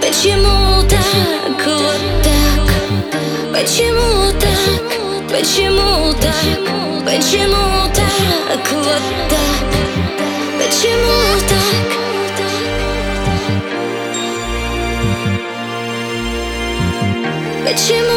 Почему, так, вот так? Почему так, почему так, почему так, вот так? Почему так? Почему?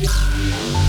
Música